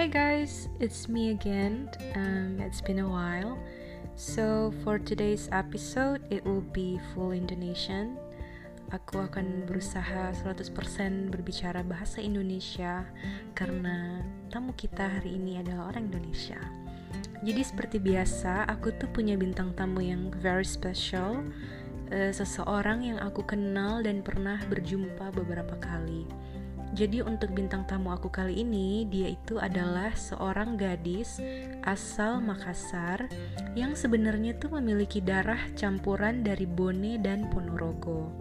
Hey guys, it's me again. Um, it's been a while. So for today's episode, it will be full Indonesian. Aku akan berusaha 100% berbicara bahasa Indonesia karena tamu kita hari ini adalah orang Indonesia. Jadi seperti biasa, aku tuh punya bintang tamu yang very special, uh, seseorang yang aku kenal dan pernah berjumpa beberapa kali. Jadi untuk bintang tamu aku kali ini, dia itu adalah seorang gadis asal Makassar yang sebenarnya tuh memiliki darah campuran dari Bone dan Ponorogo.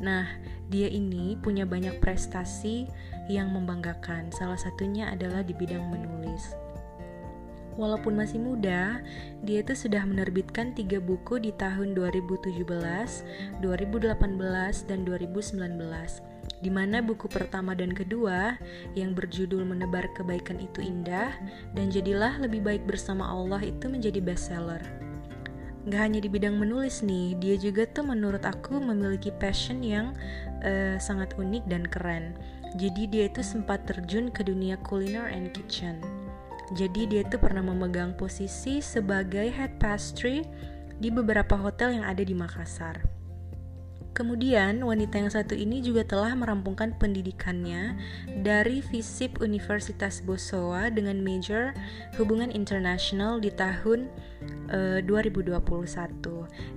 Nah, dia ini punya banyak prestasi yang membanggakan. Salah satunya adalah di bidang menulis. Walaupun masih muda, dia itu sudah menerbitkan tiga buku di tahun 2017, 2018, dan 2019 di mana buku pertama dan kedua yang berjudul Menebar Kebaikan Itu Indah dan Jadilah Lebih Baik Bersama Allah itu menjadi bestseller. Gak hanya di bidang menulis nih, dia juga tuh menurut aku memiliki passion yang uh, sangat unik dan keren. Jadi dia itu sempat terjun ke dunia kuliner and kitchen. Jadi dia tuh pernah memegang posisi sebagai head pastry di beberapa hotel yang ada di Makassar. Kemudian, wanita yang satu ini juga telah merampungkan pendidikannya dari FISIP Universitas Bosowa dengan major Hubungan Internasional di tahun uh, eh, 2021.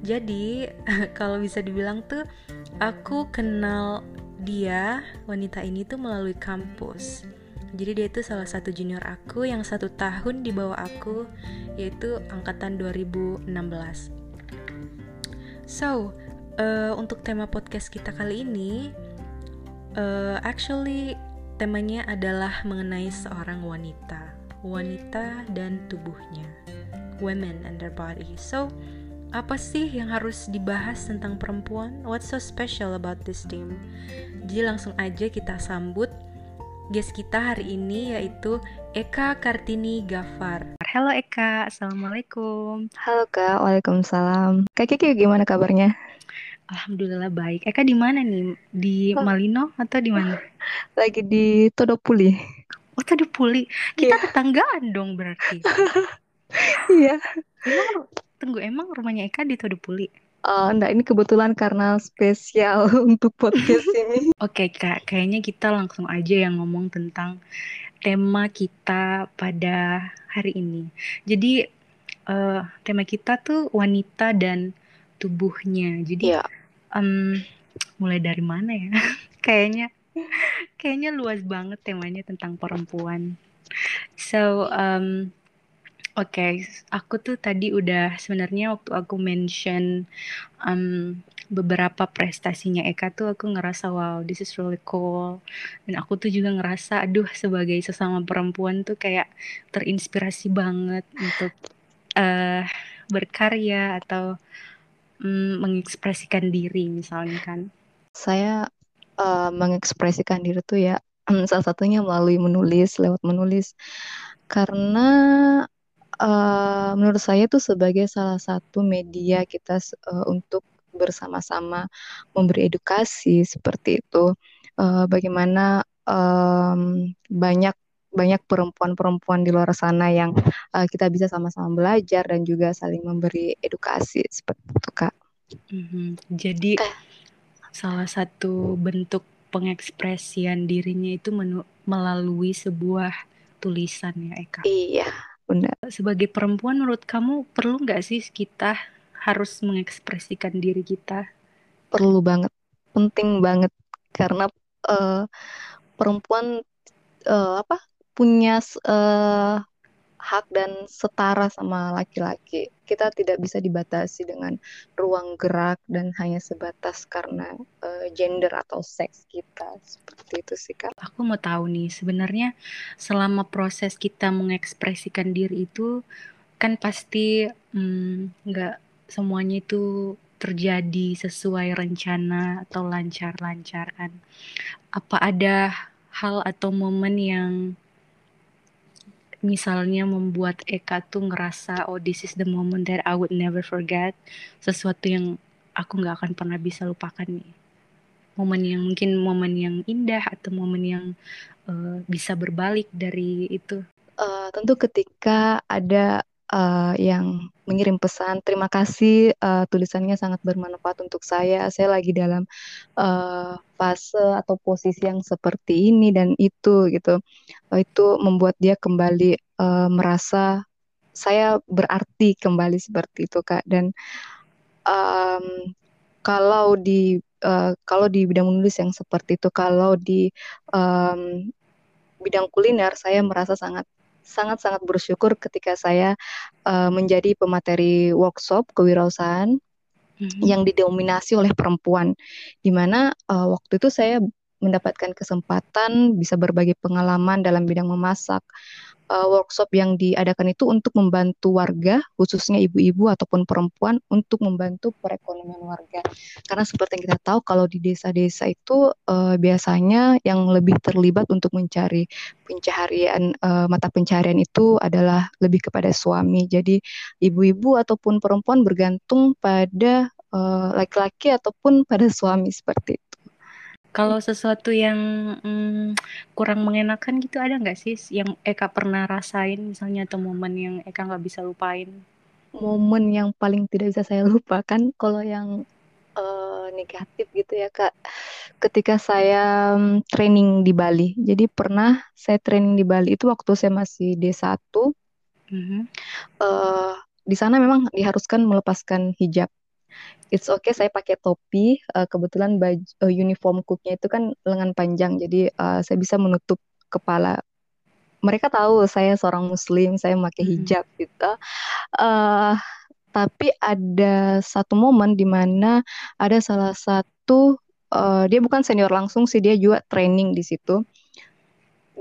Jadi, kalau bisa dibilang tuh aku kenal dia, wanita ini tuh melalui kampus. Jadi dia itu salah satu junior aku yang satu tahun di bawah aku, yaitu angkatan 2016. So, uh, untuk tema podcast kita kali ini, uh, actually temanya adalah mengenai seorang wanita, wanita dan tubuhnya, women and their body. So, apa sih yang harus dibahas tentang perempuan? What's so special about this theme? Jadi langsung aja kita sambut guest kita hari ini yaitu Eka Kartini Gafar. Halo Eka, Assalamualaikum. Halo Kak, Waalaikumsalam. Kak Kiki gimana kabarnya? Alhamdulillah baik. Eka di mana nih? Di. Malino atau di mana? Lagi di Todopuli. Oh Todopuli. Kita yeah. tetanggaan dong berarti. Iya. emang tunggu emang rumahnya Eka di Todopuli? Uh, enggak, ini kebetulan karena spesial untuk podcast ini. Oke, okay, Kak. Kayaknya kita langsung aja yang ngomong tentang tema kita pada hari ini. Jadi, uh, tema kita tuh wanita dan tubuhnya. Jadi yeah. Um, mulai dari mana ya? kayaknya kayaknya luas banget temanya tentang perempuan. So um, oke, okay. aku tuh tadi udah sebenarnya waktu aku mention um, beberapa prestasinya Eka tuh aku ngerasa wow this is really cool dan aku tuh juga ngerasa aduh sebagai sesama perempuan tuh kayak terinspirasi banget untuk uh, berkarya atau mm, mengekspresikan diri misalnya kan? Saya uh, mengekspresikan diri tuh ya salah satunya melalui menulis, lewat menulis. Karena uh, menurut saya itu sebagai salah satu media kita uh, untuk bersama-sama memberi edukasi seperti itu. Uh, bagaimana um, banyak banyak perempuan-perempuan di luar sana yang uh, kita bisa sama-sama belajar dan juga saling memberi edukasi seperti itu kak. Mm-hmm. Jadi eh. salah satu bentuk pengekspresian dirinya itu menu- melalui sebuah tulisan ya Eka. Iya benar. Sebagai perempuan menurut kamu perlu nggak sih kita harus mengekspresikan diri kita? Perlu banget, penting banget karena uh, perempuan uh, apa punya uh, hak dan setara sama laki-laki. Kita tidak bisa dibatasi dengan ruang gerak dan hanya sebatas karena uh, gender atau seks kita. Seperti itu sih, Kak. Aku mau tahu nih, sebenarnya selama proses kita mengekspresikan diri itu kan pasti hmm, nggak hmm, semuanya itu terjadi sesuai rencana atau lancar-lancar kan. Apa ada hal atau momen yang misalnya membuat Eka tuh ngerasa oh this is the moment that I would never forget sesuatu yang aku nggak akan pernah bisa lupakan nih. Momen yang mungkin momen yang indah atau momen yang uh, bisa berbalik dari itu. Uh, tentu ketika ada uh, yang mengirim pesan, terima kasih uh, tulisannya sangat bermanfaat untuk saya. Saya lagi dalam uh, fase atau posisi yang seperti ini dan itu gitu. Uh, itu membuat dia kembali uh, merasa saya berarti kembali seperti itu kak. Dan um, kalau di uh, kalau di bidang menulis yang seperti itu, kalau di um, bidang kuliner saya merasa sangat sangat-sangat bersyukur ketika saya uh, menjadi pemateri workshop kewirausahaan mm-hmm. yang didominasi oleh perempuan, di mana uh, waktu itu saya mendapatkan kesempatan bisa berbagi pengalaman dalam bidang memasak, uh, workshop yang diadakan itu untuk membantu warga, khususnya ibu-ibu ataupun perempuan, untuk membantu perekonomian warga. Karena seperti yang kita tahu, kalau di desa-desa itu uh, biasanya yang lebih terlibat untuk mencari pencaharian uh, mata pencaharian itu adalah lebih kepada suami. Jadi ibu-ibu ataupun perempuan bergantung pada laki-laki uh, ataupun pada suami seperti. Kalau sesuatu yang mm, kurang mengenakan gitu ada nggak sih yang Eka pernah rasain misalnya atau momen yang Eka nggak bisa lupain? Momen yang paling tidak bisa saya lupakan kalau yang uh, negatif gitu ya Kak. Ketika saya um, training di Bali. Jadi pernah saya training di Bali itu waktu saya masih D1. Mm -hmm. uh, di sana memang diharuskan melepaskan hijab it's okay saya pakai topi. Uh, kebetulan baju uh, uniform cooknya itu kan lengan panjang jadi uh, saya bisa menutup kepala. Mereka tahu saya seorang muslim saya memakai hijab mm-hmm. gitu. Uh, tapi ada satu momen di mana ada salah satu uh, dia bukan senior langsung sih dia juga training di situ.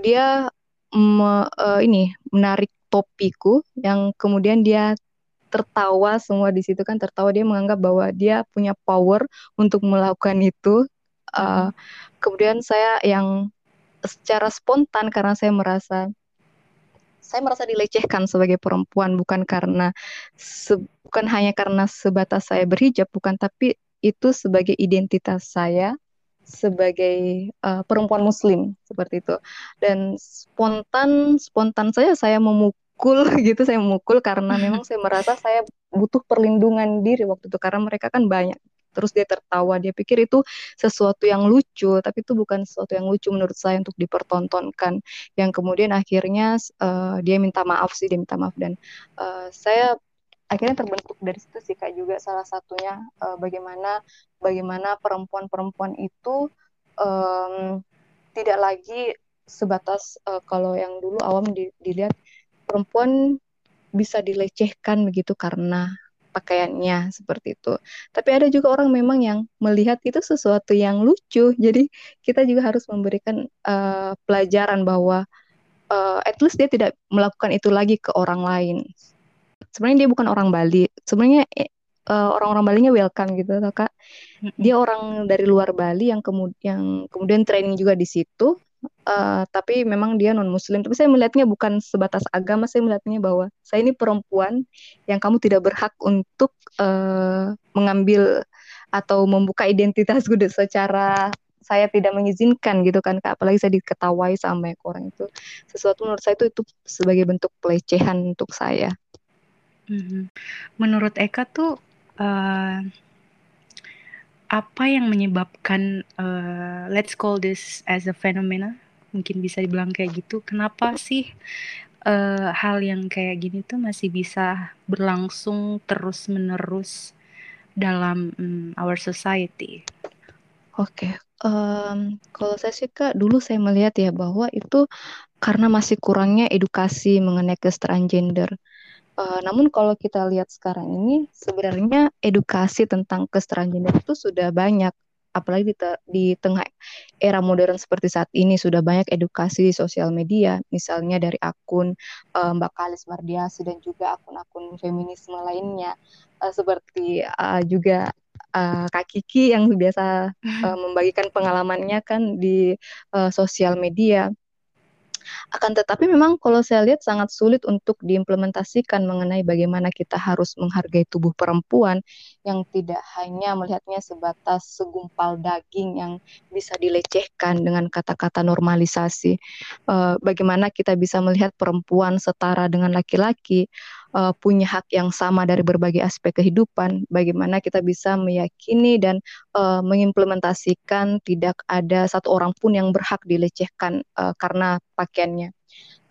Dia me, uh, ini menarik topiku yang kemudian dia tertawa semua di situ kan tertawa. Dia menganggap bahwa dia punya power untuk melakukan itu. Uh, kemudian saya yang secara spontan karena saya merasa saya merasa dilecehkan sebagai perempuan bukan karena se, bukan hanya karena sebatas saya berhijab bukan tapi itu sebagai identitas saya sebagai uh, perempuan muslim seperti itu. Dan spontan spontan saja saya memukul memukul gitu saya memukul karena memang saya merasa saya butuh perlindungan diri waktu itu karena mereka kan banyak. Terus dia tertawa dia pikir itu sesuatu yang lucu tapi itu bukan sesuatu yang lucu menurut saya untuk dipertontonkan. Yang kemudian akhirnya uh, dia minta maaf sih dia minta maaf. Dan uh, saya akhirnya terbentuk dari situ sih kak juga salah satunya uh, bagaimana bagaimana perempuan-perempuan itu um, tidak lagi sebatas uh, kalau yang dulu awam di, dilihat perempuan bisa dilecehkan begitu karena pakaiannya seperti itu. Tapi ada juga orang memang yang melihat itu sesuatu yang lucu. Jadi kita juga harus memberikan uh, pelajaran bahwa uh, at least dia tidak melakukan itu lagi ke orang lain. Sebenarnya dia bukan orang Bali. Sebenarnya uh, orang-orang Balinya welcome gitu, kak. Dia orang dari luar Bali yang kemudian kemudian training juga di situ uh, tapi memang dia non muslim tapi saya melihatnya bukan sebatas agama saya melihatnya bahwa saya ini perempuan yang kamu tidak berhak untuk uh, mengambil atau membuka identitas gue secara saya tidak mengizinkan gitu kan apalagi saya diketawai sama orang itu. Sesuatu menurut saya itu itu sebagai bentuk pelecehan untuk saya. Mm-hmm. menurut Eka tuh uh, apa yang menyebabkan uh, let's call this as a phenomena? Mungkin bisa dibilang kayak gitu. Kenapa sih uh, hal yang kayak gini tuh masih bisa berlangsung terus menerus dalam um, our society? Oke okay. um, kalau saya sih kak dulu saya melihat ya bahwa itu karena masih kurangnya edukasi mengenai kesetaraan gender Uh, namun kalau kita lihat sekarang ini sebenarnya edukasi tentang kesetaraan gender itu sudah banyak. Apalagi di, di tengah era modern seperti saat ini sudah banyak edukasi di sosial media. Misalnya dari akun uh, Mbak Kalis Mardiasi dan juga akun-akun feminisme lainnya. Uh, seperti uh, juga uh, Kak Kiki yang biasa uh, membagikan pengalamannya kan di uh, sosial media Akan tetapi memang kalau saya lihat sangat sulit untuk diimplementasikan mengenai bagaimana kita harus menghargai tubuh perempuan yang tidak hanya melihatnya sebatas segumpal daging yang bisa dilecehkan dengan kata-kata normalisasi. Uh, bagaimana kita bisa melihat perempuan setara dengan laki-laki, uh, punya hak yang sama dari berbagai aspek kehidupan, bagaimana kita bisa meyakini dan uh, mengimplementasikan tidak ada satu orang pun yang berhak dilecehkan uh, karena pakaiannya.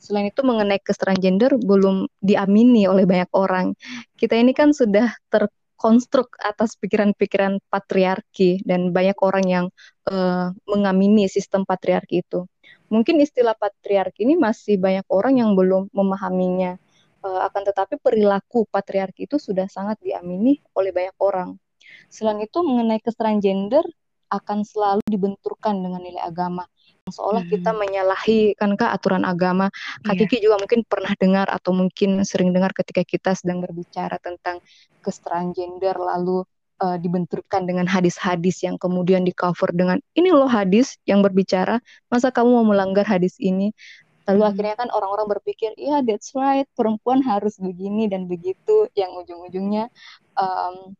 Selain itu mengenai kesetaraan gender belum diamini oleh banyak orang. Kita ini kan sudah terkonstruk atas pikiran-pikiran patriarki dan banyak orang yang uh, mengamini sistem patriarki itu. Mungkin istilah patriarki ini masih banyak orang yang belum memahaminya Uh, akan tetapi perilaku patriarki itu sudah sangat diamini oleh banyak orang. Selain itu mengenai kesetaraan gender akan selalu dibenturkan dengan nilai agama. Seolah hmm. kita menyalahi kan kak aturan agama. Kak yeah. Kiki juga mungkin pernah dengar atau mungkin sering dengar ketika kita sedang berbicara tentang kesetaraan gender lalu uh, dibenturkan dengan hadis-hadis yang kemudian di cover dengan ini loh hadis yang berbicara masa kamu mau melanggar hadis ini Lalu hmm. akhirnya kan orang-orang berpikir, iya yeah, that's right, perempuan harus begini dan begitu, yang ujung-ujungnya um,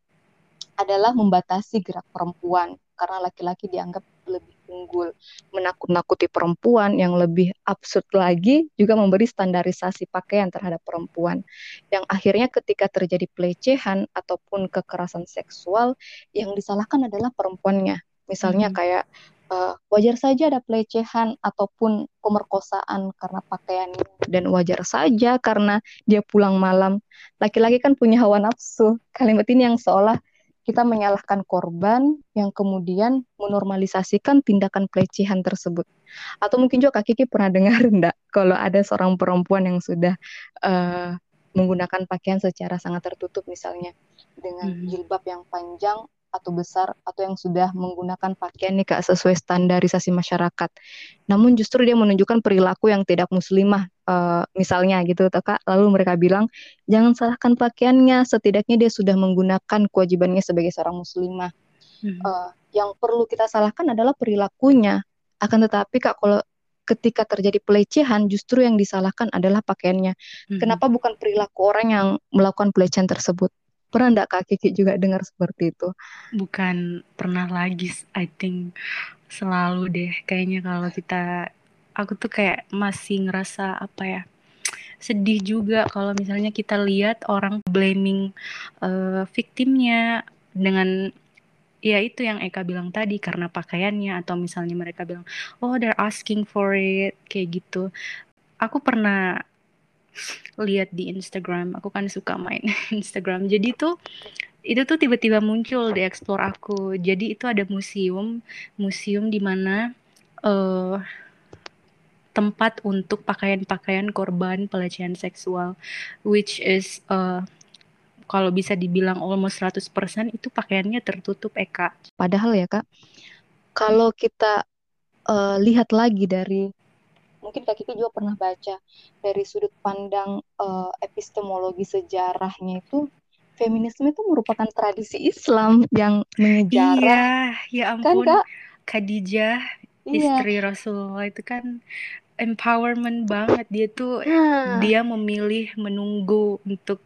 adalah membatasi gerak perempuan karena laki-laki dianggap lebih unggul, menakut-nakuti perempuan yang lebih absurd lagi juga memberi standarisasi pakaian terhadap perempuan yang akhirnya ketika terjadi pelecehan ataupun kekerasan seksual yang disalahkan adalah perempuannya. Misalnya hmm. kayak uh, wajar saja ada pelecehan ataupun pemerkosaan karena pakaiannya dan wajar saja karena dia pulang malam. Laki-laki kan punya hawa nafsu. Kalimat ini yang seolah kita menyalahkan korban yang kemudian menormalisasikan tindakan pelecehan tersebut. Atau mungkin juga Kak Kiki pernah dengar enggak kalau ada seorang perempuan yang sudah uh, menggunakan pakaian secara sangat tertutup misalnya dengan hmm. jilbab yang panjang atau besar atau yang sudah menggunakan pakaian nih kak sesuai standarisasi masyarakat. Namun justru dia menunjukkan perilaku yang tidak muslimah uh, misalnya gitu kak. Lalu mereka bilang jangan salahkan pakaiannya, setidaknya dia sudah menggunakan kewajibannya sebagai seorang muslimah. Hmm. Uh, yang perlu kita salahkan adalah perilakunya. Akan tetapi kak kalau ketika terjadi pelecehan justru yang disalahkan adalah pakaiannya. Hmm. Kenapa bukan perilaku orang yang melakukan pelecehan tersebut? Pernah enggak Kak Kiki juga dengar seperti itu? Bukan pernah lagi, I think selalu deh. Kayaknya kalau kita, aku tuh kayak masih ngerasa apa ya, sedih juga kalau misalnya kita lihat orang blaming uh, victimnya dengan ya itu yang Eka bilang tadi karena pakaiannya atau misalnya mereka bilang oh they're asking for it kayak gitu aku pernah lihat di Instagram. Aku kan suka main Instagram. Jadi tuh itu tuh tiba-tiba muncul di explore aku. Jadi itu ada museum museum di mana uh, tempat untuk pakaian-pakaian korban pelecehan seksual which is uh, kalau bisa dibilang almost 100% itu pakaiannya tertutup Eka. Padahal ya Kak, kalau kita uh, lihat lagi dari mungkin Kak Kiki juga pernah baca dari sudut pandang uh, epistemologi sejarahnya itu feminisme itu merupakan tradisi Islam yang menyejarah. Iya, ya kan, ampun. Kan, Kak? Khadijah, iya. istri Rasulullah itu kan empowerment banget dia tuh hmm. dia memilih menunggu untuk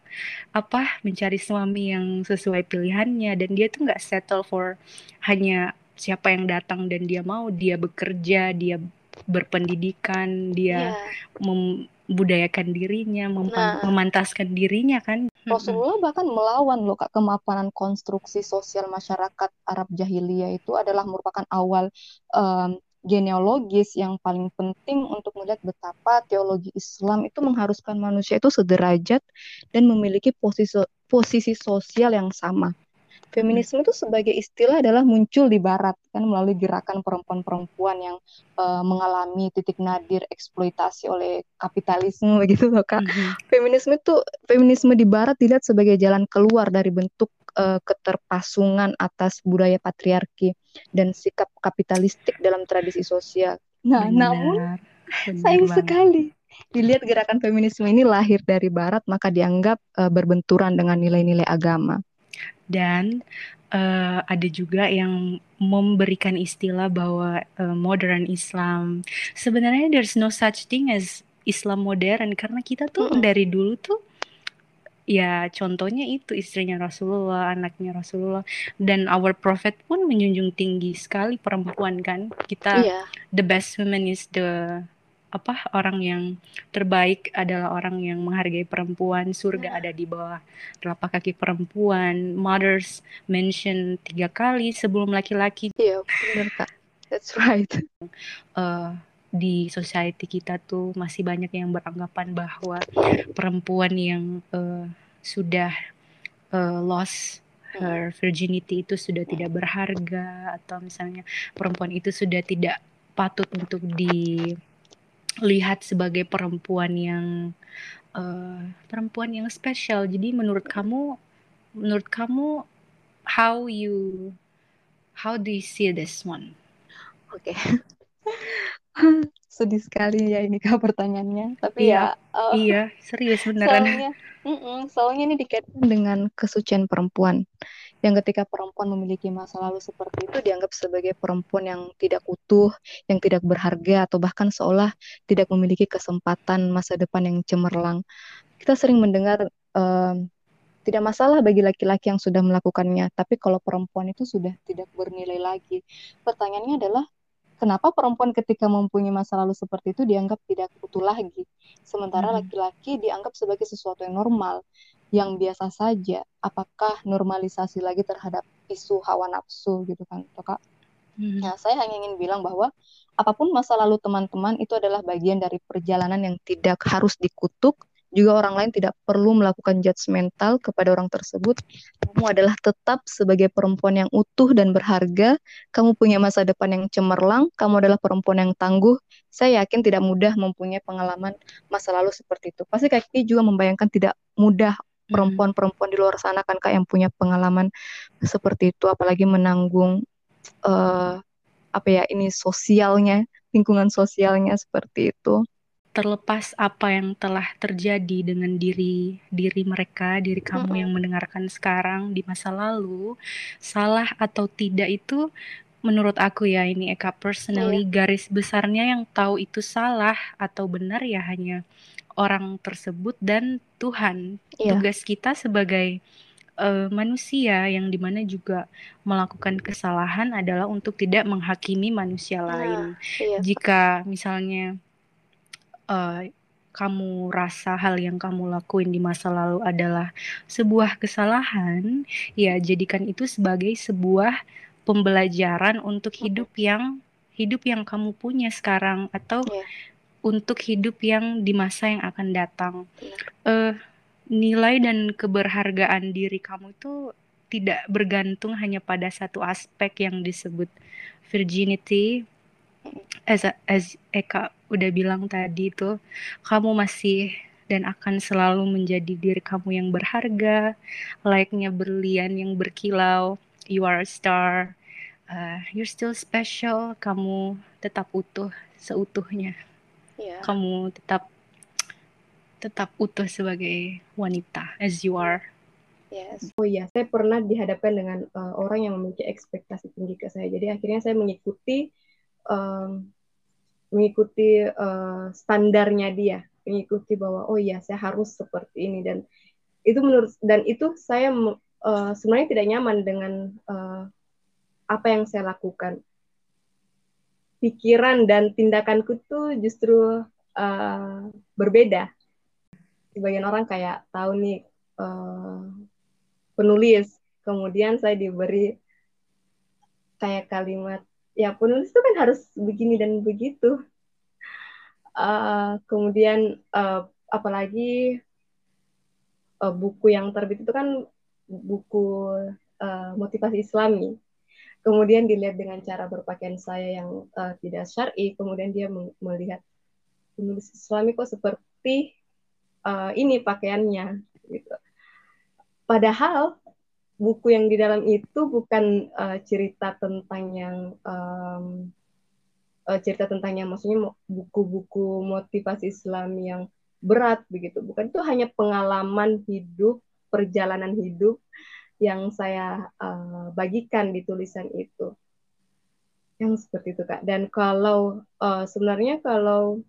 apa mencari suami yang sesuai pilihannya dan dia tuh nggak settle for hanya siapa yang datang dan dia mau dia bekerja dia berpendidikan, dia yeah. membudayakan dirinya, mem nah, memantaskan dirinya kan. Rasulullah bahkan melawan loh kak kemapanan konstruksi sosial masyarakat Arab jahiliyah itu adalah merupakan awal um, genealogis yang paling penting untuk melihat betapa teologi Islam itu mengharuskan manusia itu sederajat dan memiliki posisi posisi sosial yang sama feminisme itu sebagai istilah adalah muncul di barat kan melalui gerakan perempuan-perempuan yang uh, mengalami titik nadir eksploitasi oleh kapitalisme begitu loh Kak. Mm-hmm. Feminisme itu feminisme di barat dilihat sebagai jalan keluar dari bentuk uh, keterpasungan atas budaya patriarki dan sikap kapitalistik dalam tradisi sosial. Nah, benar, namun benar sayang banget. sekali dilihat gerakan feminisme ini lahir dari barat maka dianggap uh, berbenturan dengan nilai-nilai agama dan uh, ada juga yang memberikan istilah bahwa uh, modern Islam sebenarnya there's no such thing as Islam modern karena kita tuh mm -hmm. dari dulu tuh ya contohnya itu istrinya Rasulullah, anaknya Rasulullah dan our prophet pun menjunjung tinggi sekali perempuan kan. Kita yeah. the best woman is the apa orang yang terbaik adalah orang yang menghargai perempuan surga yeah. ada di bawah telapak kaki perempuan mothers mention tiga kali sebelum laki-laki. Iya yeah, benar kak. That's right. Uh, di society kita tuh masih banyak yang beranggapan bahwa perempuan yang uh, sudah uh, lost her virginity itu sudah tidak berharga atau misalnya perempuan itu sudah tidak patut untuk di lihat sebagai perempuan yang uh, perempuan yang spesial. Jadi menurut kamu, menurut kamu, how you, how do you see this one? Oke, okay. sedih sekali ya ini kak pertanyaannya. Tapi iya, ya, uh, iya serius beneran. Soalnya, mm -mm, soalnya ini dikaitkan dengan kesucian perempuan yang ketika perempuan memiliki masa lalu seperti itu dianggap sebagai perempuan yang tidak utuh, yang tidak berharga, atau bahkan seolah tidak memiliki kesempatan masa depan yang cemerlang. Kita sering mendengar um, tidak masalah bagi laki-laki yang sudah melakukannya, tapi kalau perempuan itu sudah tidak bernilai lagi. Pertanyaannya adalah, kenapa perempuan ketika mempunyai masa lalu seperti itu dianggap tidak utuh lagi, sementara hmm. laki-laki dianggap sebagai sesuatu yang normal yang biasa saja, apakah normalisasi lagi terhadap isu hawa nafsu gitu kan, toh kak? Hmm. Nah, saya hanya ingin bilang bahwa apa pun masa lalu teman-teman itu adalah bagian dari perjalanan yang tidak harus dikutuk. Juga orang lain tidak perlu melakukan judgmental kepada orang tersebut. Kamu adalah tetap sebagai perempuan yang utuh dan berharga. Kamu punya masa depan yang cemerlang. Kamu adalah perempuan yang tangguh. Saya yakin tidak mudah mempunyai pengalaman masa lalu seperti itu. Pasti kaki juga membayangkan tidak mudah. Perempuan-perempuan di luar sana kan kak yang punya pengalaman seperti itu apalagi menanggung uh, apa ya ini sosialnya lingkungan sosialnya seperti itu terlepas apa yang telah terjadi dengan diri diri mereka diri kamu -hmm. yang mendengarkan sekarang di masa lalu salah atau tidak itu menurut aku ya ini Eka personally yeah. garis besarnya yang tahu itu salah atau benar ya hanya orang tersebut dan Tuhan. Yeah. Tugas kita sebagai uh, manusia yang di mana juga melakukan kesalahan adalah untuk tidak menghakimi manusia nah, lain. Iya. Jika misalnya uh, kamu rasa hal yang kamu lakuin di masa lalu adalah sebuah kesalahan, ya jadikan itu sebagai sebuah pembelajaran untuk hidup yang hidup yang kamu punya sekarang atau yeah untuk hidup yang di masa yang akan datang. Uh, nilai dan keberhargaan diri kamu itu tidak bergantung hanya pada satu aspek yang disebut virginity. As, as Eka udah bilang tadi itu, kamu masih dan akan selalu menjadi diri kamu yang berharga, layaknya berlian yang berkilau. You are a star. Uh, you're still special. Kamu tetap utuh seutuhnya yeah. kamu tetap tetap utuh sebagai wanita as you are. Yes. Oh iya, saya pernah dihadapkan dengan uh, orang yang memiliki ekspektasi tinggi ke saya. Jadi akhirnya saya mengikuti um, mengikuti uh, standarnya dia, mengikuti bahwa oh iya saya harus seperti ini dan itu menurut dan itu saya uh, sebenarnya tidak nyaman dengan uh, apa yang saya lakukan pikiran dan tindakanku tuh justru uh, berbeda. Sebagian orang kayak tahu nih uh, penulis, kemudian saya diberi kayak kalimat, ya penulis itu kan harus begini dan begitu. Uh, kemudian uh, apalagi uh, buku yang terbit itu kan buku uh, motivasi Islami kemudian dilihat dengan cara berpakaian saya yang uh, tidak syar'i, kemudian dia melihat penulis Islami kok seperti uh, ini pakaiannya, gitu. Padahal buku yang di dalam itu bukan uh, cerita tentang yang um, uh, cerita tentang yang maksudnya buku-buku motivasi Islam yang berat begitu, bukan itu hanya pengalaman hidup, perjalanan hidup yang saya uh, bagikan di tulisan itu. Yang seperti itu kak. Dan kalau uh, sebenarnya kalau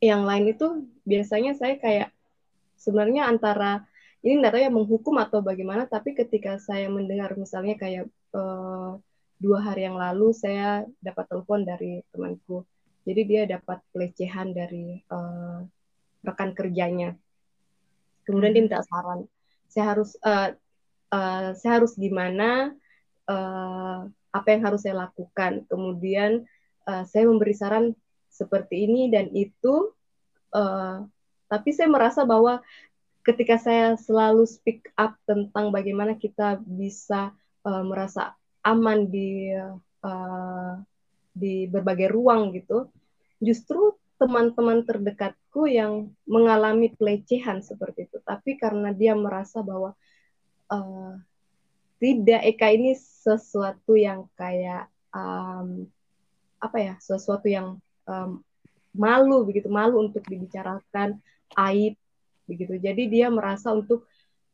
yang lain itu biasanya saya kayak sebenarnya antara ini nggak tahu ya menghukum atau bagaimana tapi ketika saya mendengar misalnya kayak uh, dua hari yang lalu saya dapat telepon dari temanku jadi dia dapat pelecehan dari uh, rekan kerjanya. Kemudian dia minta saran saya harus uh, uh, saya harus gimana uh, apa yang harus saya lakukan. Kemudian uh, saya memberi saran seperti ini dan itu, uh, tapi saya merasa bahwa ketika saya selalu speak up tentang bagaimana kita bisa uh, merasa aman di uh, di berbagai ruang gitu, justru teman-teman terdekatku yang mengalami pelecehan seperti itu. Tapi karena dia merasa bahwa uh, tidak Eka ini sesuatu yang kayak um, apa ya sesuatu yang um, malu begitu malu untuk dibicarakan aib begitu jadi dia merasa untuk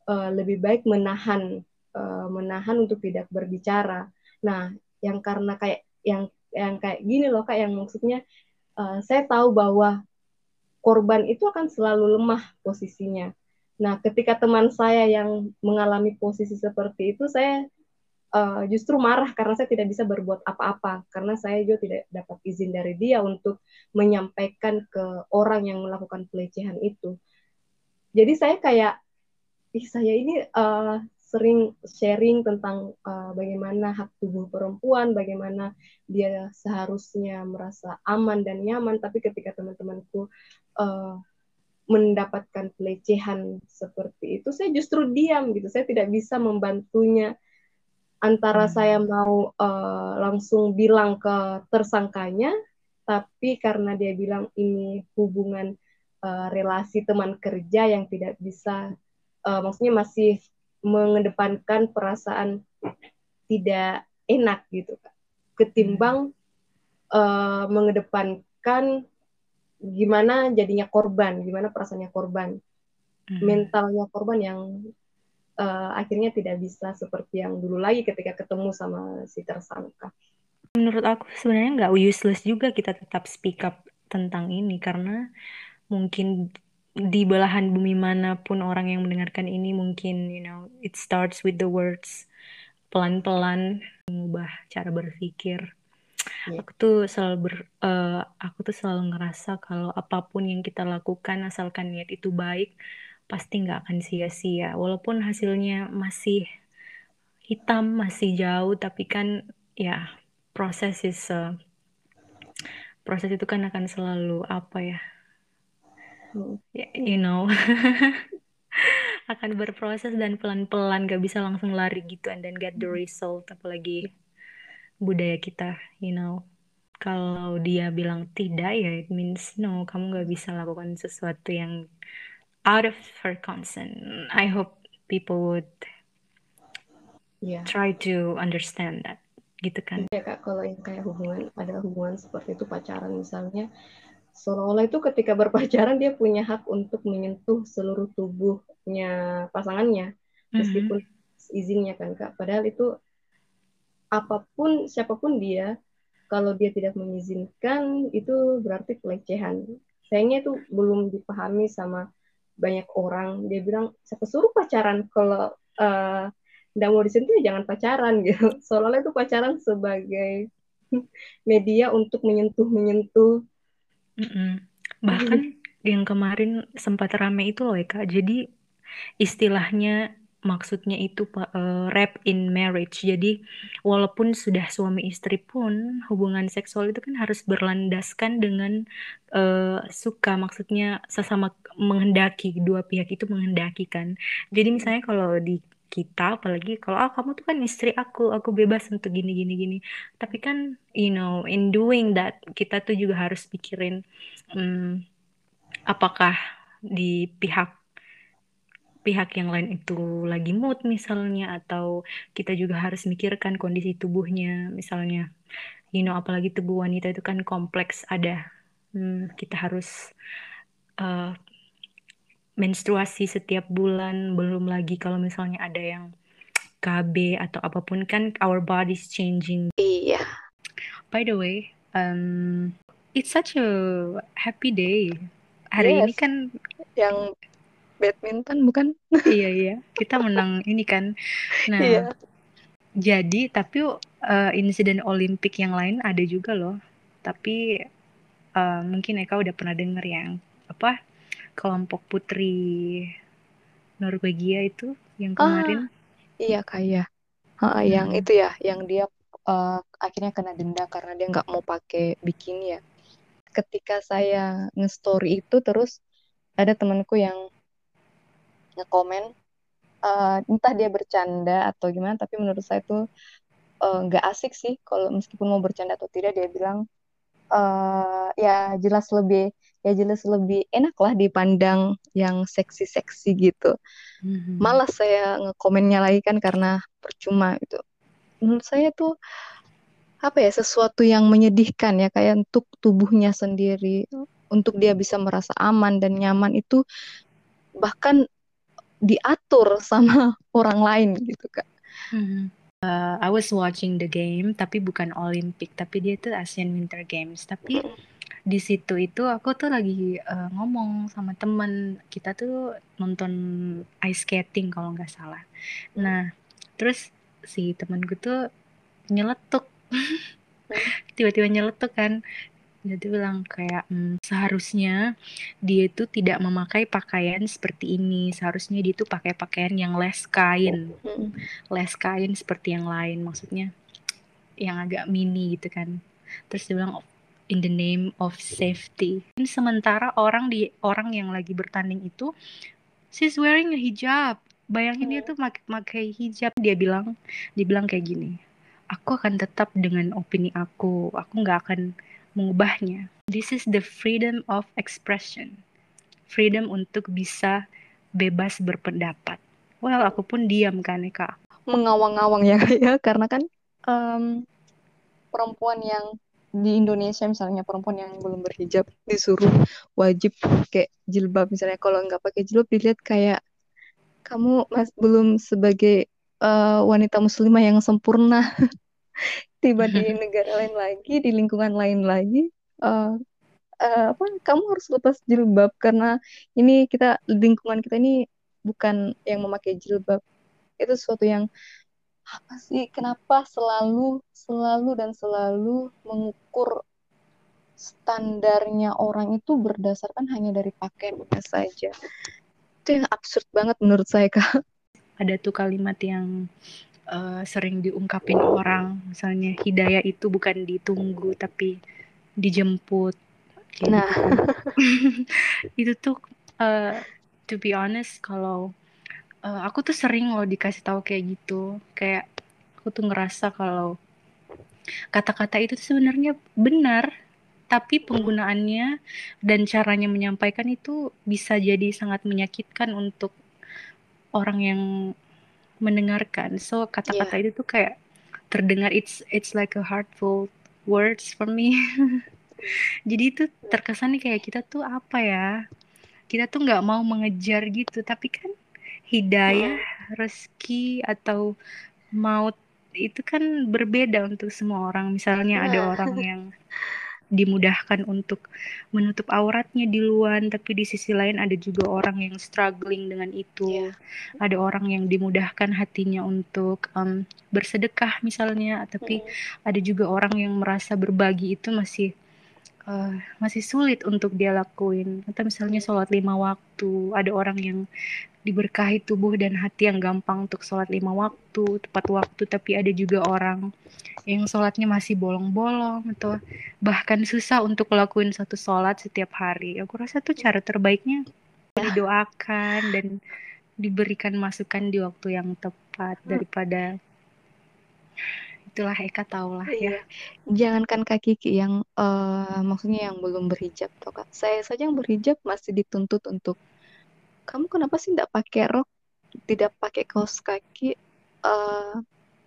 uh, lebih baik menahan uh, menahan untuk tidak berbicara nah yang karena kayak yang yang kayak gini loh kak yang maksudnya uh, saya tahu bahwa korban itu akan selalu lemah posisinya Nah, ketika teman saya yang mengalami posisi seperti itu, saya uh, justru marah karena saya tidak bisa berbuat apa-apa karena saya juga tidak dapat izin dari dia untuk menyampaikan ke orang yang melakukan pelecehan itu. Jadi saya kayak, ih saya ini uh, sering sharing tentang uh, bagaimana hak tubuh perempuan, bagaimana dia seharusnya merasa aman dan nyaman, tapi ketika teman-temanku uh, mendapatkan pelecehan seperti itu saya justru diam gitu. Saya tidak bisa membantunya. Antara hmm. saya mau uh, langsung bilang ke tersangkanya tapi karena dia bilang ini hubungan uh, relasi teman kerja yang tidak bisa uh, maksudnya masih mengedepankan perasaan tidak enak gitu ketimbang uh, mengedepankan gimana jadinya korban, gimana perasaannya korban, hmm. mentalnya korban yang uh, akhirnya tidak bisa seperti yang dulu lagi ketika ketemu sama si tersangka. Menurut aku sebenarnya nggak useless juga kita tetap speak up tentang ini karena mungkin di belahan bumi mana pun orang yang mendengarkan ini mungkin you know it starts with the words pelan-pelan mengubah cara berpikir yeah. aku tuh selalu ber, uh, aku tuh selalu ngerasa kalau apa pun yang kita lakukan asalkan niat itu baik pasti nggak akan sia-sia walaupun hasilnya masih hitam masih jauh tapi kan ya proses is uh, proses itu kan akan selalu apa ya hmm. you know akan berproses dan pelan-pelan gak bisa langsung lari gitu and then get the hmm. result apalagi budaya kita, you know. Kalau dia bilang tidak ya it means no, kamu gak bisa lakukan sesuatu yang out of her consent. I hope people would yeah. try to understand that gitu kan ya kak kalau yang kayak hubungan ada hubungan seperti itu pacaran misalnya seolah-olah itu ketika berpacaran dia punya hak untuk menyentuh seluruh tubuhnya pasangannya meskipun mm -hmm. izinnya kan kak. Padahal itu apa pun siapa pun dia kalau dia tidak mengizinkan itu berarti pelecehan. Sayangnya itu belum dipahami sama banyak orang. Dia bilang siapa suruh pacaran? Kalau uh, tidak mau disentuh ya jangan pacaran gitu. Seolah-olah itu pacaran sebagai media untuk menyentuh menyentuh mm -mm. bahkan yang kemarin sempat rame itu loh ya kak jadi istilahnya maksudnya itu uh, rap in marriage. Jadi walaupun sudah suami istri pun hubungan seksual itu kan harus berlandaskan dengan uh, suka, maksudnya sesama menghendaki dua pihak itu menghendaki kan. Jadi misalnya kalau di kita apalagi kalau ah kamu tuh kan istri aku aku bebas untuk gini gini gini. Tapi kan you know in doing that kita tuh juga harus pikirin hmm, apakah di pihak pihak yang lain itu lagi mood misalnya atau kita juga harus mikirkan kondisi tubuhnya. Misalnya you know apalagi tubuh wanita itu kan kompleks ada hmm, kita harus uh, menstruasi setiap bulan, belum lagi kalau misalnya ada yang KB atau apa pun kan our bodies changing. Iya. By the way, um, it's such a happy day. Hari Yes. ini kan Yang badminton bukan? iya iya kita menang ini kan. Nah, Iya. jadi tapi uh, insiden Olimpik yang lain ada juga loh. Tapi uh, mungkin Eka udah pernah denger yang apa kelompok putri Norwegia itu yang Ah, kemarin. Iya kayak. Yang Hmm. itu ya, yang dia eh, akhirnya kena denda karena dia nggak mau pakai bikini ya. Ketika saya nge-story itu terus ada temanku yang nge-komen eh, entah dia bercanda atau gimana tapi menurut saya tuh eh, nggak asik sih kalau meskipun mau bercanda atau tidak dia bilang eh ya jelas lebih ya jelas lebih enak lah dipandang yang seksi-seksi gitu. Mhm. Malas saya ngekomennya lagi kan karena percuma gitu. Menurut saya tuh apa ya sesuatu yang menyedihkan ya kayak untuk tubuhnya sendiri untuk dia bisa merasa aman dan nyaman itu bahkan diatur sama orang lain gitu kak. Mhm. Uh, I was watching the game tapi bukan Olympic tapi dia tuh Asian Winter Games tapi di situ itu aku tuh lagi uh, ngomong sama temen. Kita tuh nonton ice skating kalau nggak salah. Nah terus si temenku tuh nyeletuk. Tiba-tiba nyeletuk kan. Tuh bilang kayak "Hmm, seharusnya dia itu tidak memakai pakaian seperti ini. Seharusnya dia tuh pakai pakaian yang less kain. Mm. less kain seperti yang lain. Maksudnya yang agak mini gitu kan. Terus dia bilang in the name of safety. Sementara orang di orang yang lagi bertanding itu she's wearing a hijab. Bayangin dia tuh mak- pakai hijab. Dia bilang dia bilang kayak gini aku akan tetap dengan opini aku. Aku nggak akan mengubahnya. This is the freedom of expression. Freedom untuk bisa bebas berpendapat. Well aku pun diam kan Eka? Mengawang-awang ya kak ya. Karena kan em, perempuan yang di Indonesia misalnya perempuan yang belum berhijab disuruh wajib pakai jilbab misalnya. Kalau nggak pakai jilbab dilihat kayak kamu mas belum sebagai eh, wanita muslimah yang sempurna tiba di negara lain lagi di lingkungan lain lagi eh, eh, apa kamu harus lepas jilbab karena ini kita lingkungan kita ini bukan yang memakai jilbab. Itu sesuatu yang apa sih? Kenapa selalu selalu dan selalu mengukur standarnya orang itu berdasarkan hanya dari pakaiannya saja? Itu yang absurd banget menurut saya kak. Ada tuh kalimat yang uh, sering diungkapin orang. Misalnya hidayah itu bukan ditunggu tapi dijemput. Nah. gitu. Kan itu tuh uh, to be honest kalau uh, aku tuh sering loh dikasih tahu kayak gitu. Kayak aku tuh ngerasa kalau kata-kata itu sebenarnya benar tapi penggunaannya dan caranya menyampaikan itu bisa jadi sangat menyakitkan untuk orang yang mendengarkan. So kata-kata Iya. itu tuh kayak terdengar it's it's like a heartful words for me. Jadi itu terkesannya kayak kita tuh apa ya? Kita tuh nggak mau mengejar gitu tapi kan hidayah rezeki atau maut itu kan berbeda untuk semua orang. Misalnya ada Nah. orang yang dimudahkan untuk menutup auratnya di luar tapi di sisi lain ada juga orang yang struggling dengan itu. Iya. ada orang yang dimudahkan hatinya untuk em, bersedekah misalnya tapi ada juga orang yang merasa berbagi itu masih eh, masih sulit untuk dia lakuin. Atau misalnya sholat lima waktu ada orang yang diberkahi tubuh dan hati yang gampang untuk sholat lima waktu tepat waktu tapi ada juga orang yang sholatnya masih bolong-bolong atau bahkan susah untuk ngelakuin satu sholat setiap hari aku rasa tuh cara terbaiknya didoakan dan diberikan masukan di waktu yang tepat daripada itulah Eka tau lah ya Iya. Jangankan Kak Kiki yang eh, maksudnya yang belum berhijab toh Kak. Saya saja yang berhijab masih dituntut untuk kamu kenapa sih tidak pakai rok, tidak pakai kaos kaki? eh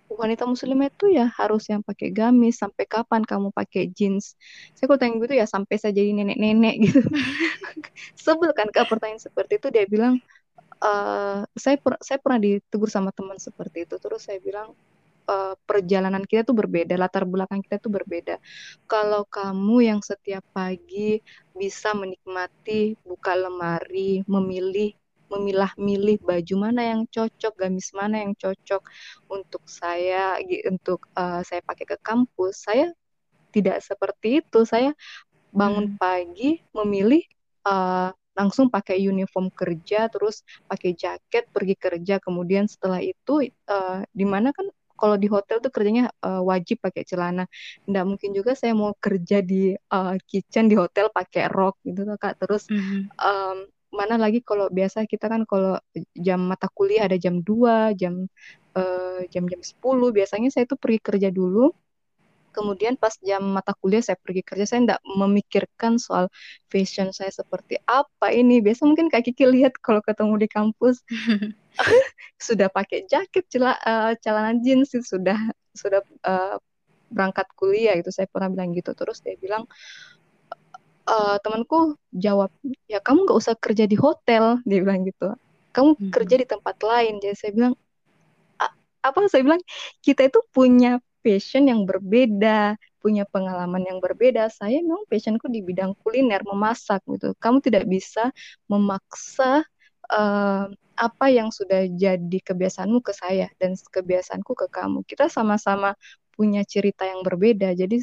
wanita muslim itu ya harus yang pakai gamis. Sampai kapan kamu pakai jeans? Saya kok tanya gitu ya sampai saya jadi nenek-nenek gitu. Sebel kan kak pertanyaan seperti itu? Dia bilang uh, saya per saya pernah ditegur sama teman seperti itu. Terus saya bilang uh, perjalanan kita tuh berbeda latar belakang kita tuh berbeda kalau kamu yang setiap pagi bisa menikmati buka lemari memilih memilah-milih baju mana yang cocok, gamis mana yang cocok untuk saya, untuk uh, saya pakai ke kampus. Saya tidak seperti itu. Saya bangun hmm. pagi memilih uh, langsung pakai uniform kerja, terus pakai jaket pergi kerja. Kemudian setelah itu, uh, di mana kan kalau di hotel tuh kerjanya uh, wajib pakai celana. Nggak mungkin juga saya mau kerja di uh, kitchen di hotel pakai rok gitu kak. Terus mm -hmm. um, mana lagi kalau biasa kita kan kalau jam mata kuliah ada jam 2, jam uh, jam-jam 10 biasanya saya tuh pergi kerja dulu. Kemudian pas jam mata kuliah saya pergi kerja, saya tidak memikirkan soal fashion saya seperti apa ini. Biasa mungkin Kak Kiki lihat kalau ketemu di kampus sudah pakai jaket, cela, uh, celana jeans, sudah sudah uh, berangkat kuliah itu saya pernah bilang gitu. Terus dia bilang uh, temanku jawab ya kamu nggak usah kerja di hotel dia bilang gitu. Kamu hmm. kerja di tempat lain. Jadi saya bilang apa? Saya bilang kita itu punya passion yang berbeda punya pengalaman yang berbeda. Saya memang passionku di bidang kuliner memasak gitu. Kamu tidak bisa memaksa uh, apa yang sudah jadi kebiasaanmu ke saya dan kebiasaanku ke kamu kita sama-sama punya cerita yang berbeda. Jadi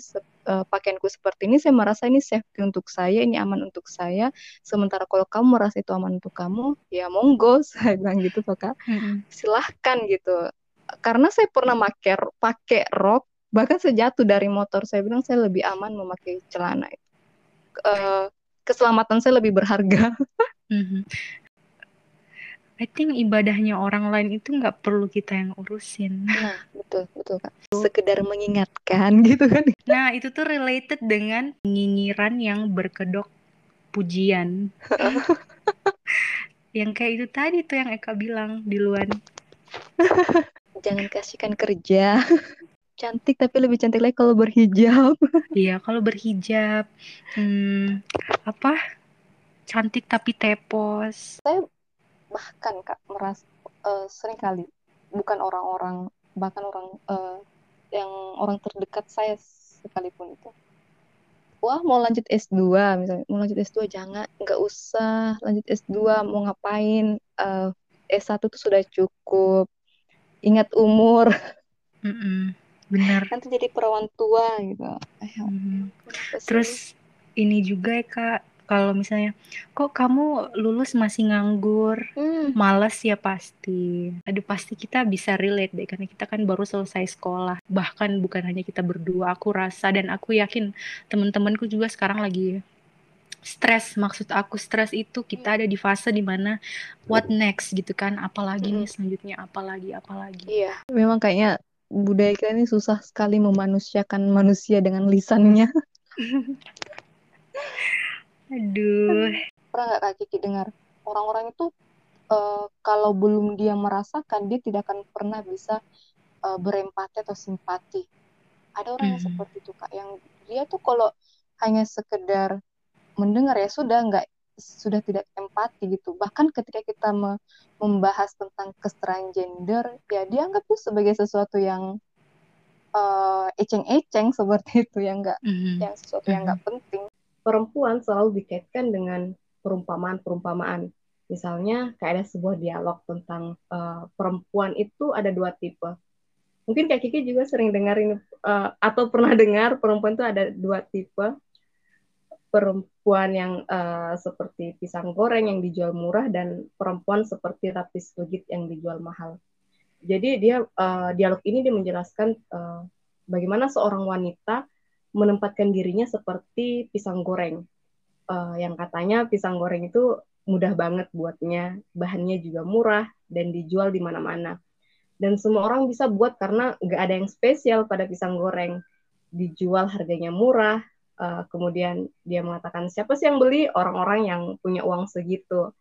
uh, pakaianku seperti ini saya merasa ini safety untuk saya, ini aman untuk saya. Sementara kalau kamu merasa itu aman untuk kamu, ya monggo saya bilang gitu Kak. Mm-hmm. Silahkan gitu. Karena saya pernah pakai pakai rok, bahkan saya jatuh dari motor, saya bilang saya lebih aman memakai celana itu. Uh, keselamatan saya lebih berharga. mm-hmm. I think ibadahnya orang lain itu nggak perlu kita yang urusin. Nah, betul, betul kak. Sekedar mengingatkan gitu kan. Nah, itu tuh related dengan nyinyiran yang berkedok pujian. yang kayak itu tadi tuh yang Eka bilang di luar. Jangan kasihkan kerja. Cantik tapi lebih cantik lagi kalau berhijab. Iya, kalau berhijab. Hmm, apa? Cantik tapi tepos. Saya bahkan kak meras uh, sering kali bukan orang-orang bahkan orang uh, yang orang terdekat saya sekalipun itu. Wah mau lanjut S2 misalnya. Mau lanjut S2 jangan. Nggak usah. Lanjut S2 mau ngapain? Uh, S1 tuh sudah cukup. Ingat umur. Mm -mm, benar. Nanti jadi perawan tua gitu. Mm. terus ini juga ya kak kalau misalnya kok kamu lulus masih nganggur? Hmm. males ya pasti. Aduh pasti kita bisa relate deh karena kita kan baru selesai sekolah. Bahkan bukan hanya kita berdua aku rasa dan aku yakin teman-temanku juga sekarang lagi stres. Maksud aku stres itu kita ada di fase di mana what next? gitu kan. Apalagi hmm. nih selanjutnya apalagi apalagi. Iya. Memang kayaknya budaya kita ini susah sekali memanusiakan manusia dengan lisannya Aduh. Pernah nggak Kak Kiki dengar orang-orang itu uh, kalau belum dia merasakan dia tidak akan pernah bisa uh, berempati atau simpati. Ada orang hmm. yang seperti itu Kak yang dia tuh kalau hanya sekedar mendengar ya sudah nggak sudah tidak empati gitu. Bahkan ketika kita me membahas tentang kesetaraan gender, ya dia anggap itu sebagai sesuatu yang uh, eceng-eceng seperti itu yang enggak mm -hmm. yang sesuatu mm -hmm. yang enggak penting perempuan selalu dikaitkan dengan perumpamaan-perumpamaan. Misalnya kayak ada sebuah dialog tentang uh, perempuan itu ada dua tipe. Mungkin Kak Kiki juga sering dengar ini uh, atau pernah dengar perempuan itu ada dua tipe. Perempuan yang uh, seperti pisang goreng yang dijual murah dan perempuan seperti lapis legit yang dijual mahal. Jadi dia uh, dialog ini dia menjelaskan uh, bagaimana seorang wanita menempatkan dirinya seperti pisang goreng. Uh, yang katanya pisang goreng itu mudah banget buatnya, bahannya juga murah dan dijual di mana-mana. Dan semua orang bisa buat karena nggak ada yang spesial pada pisang goreng. Dijual harganya murah, uh, kemudian dia mengatakan siapa sih yang beli? Orang-orang yang punya uang segitu.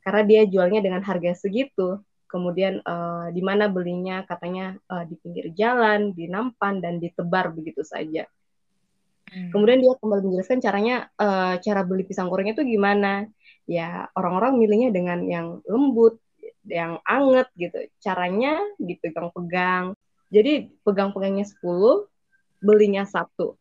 Karena dia jualnya dengan harga segitu. kemudian uh, di mana belinya katanya uh, di pinggir jalan, di nampan dan ditebar begitu saja. Hmm. Kemudian dia kembali menjelaskan caranya uh, cara beli pisang gorengnya itu gimana. Ya orang-orang milihnya dengan yang lembut, yang anget gitu. Caranya dipegang-pegang. Jadi pegang-pegangnya 10, belinya satu.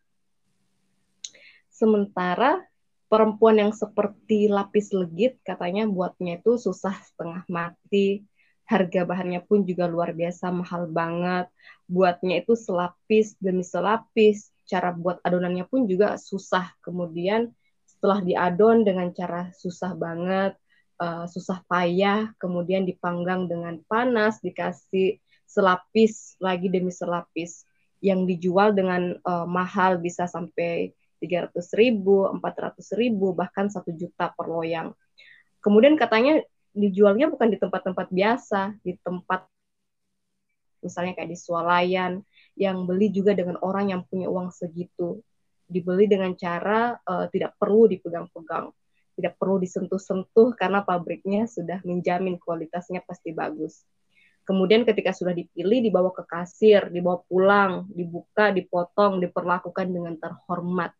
Sementara perempuan yang seperti lapis legit katanya buatnya itu susah setengah mati. Harga bahannya pun juga luar biasa mahal banget. Buatnya itu selapis demi selapis cara buat adonannya pun juga susah. Kemudian setelah diadon dengan cara susah banget, uh, susah payah, kemudian dipanggang dengan panas, dikasih selapis lagi demi selapis yang dijual dengan uh, mahal bisa sampai 300 ribu, 400 ribu, bahkan satu juta per loyang. Kemudian katanya dijualnya bukan di tempat-tempat biasa, di tempat misalnya kayak di swalayan, yang beli juga dengan orang yang punya uang segitu. Dibeli dengan cara uh, tidak perlu dipegang-pegang, tidak perlu disentuh-sentuh karena pabriknya sudah menjamin kualitasnya pasti bagus. Kemudian ketika sudah dipilih dibawa ke kasir, dibawa pulang, dibuka, dipotong, diperlakukan dengan terhormat.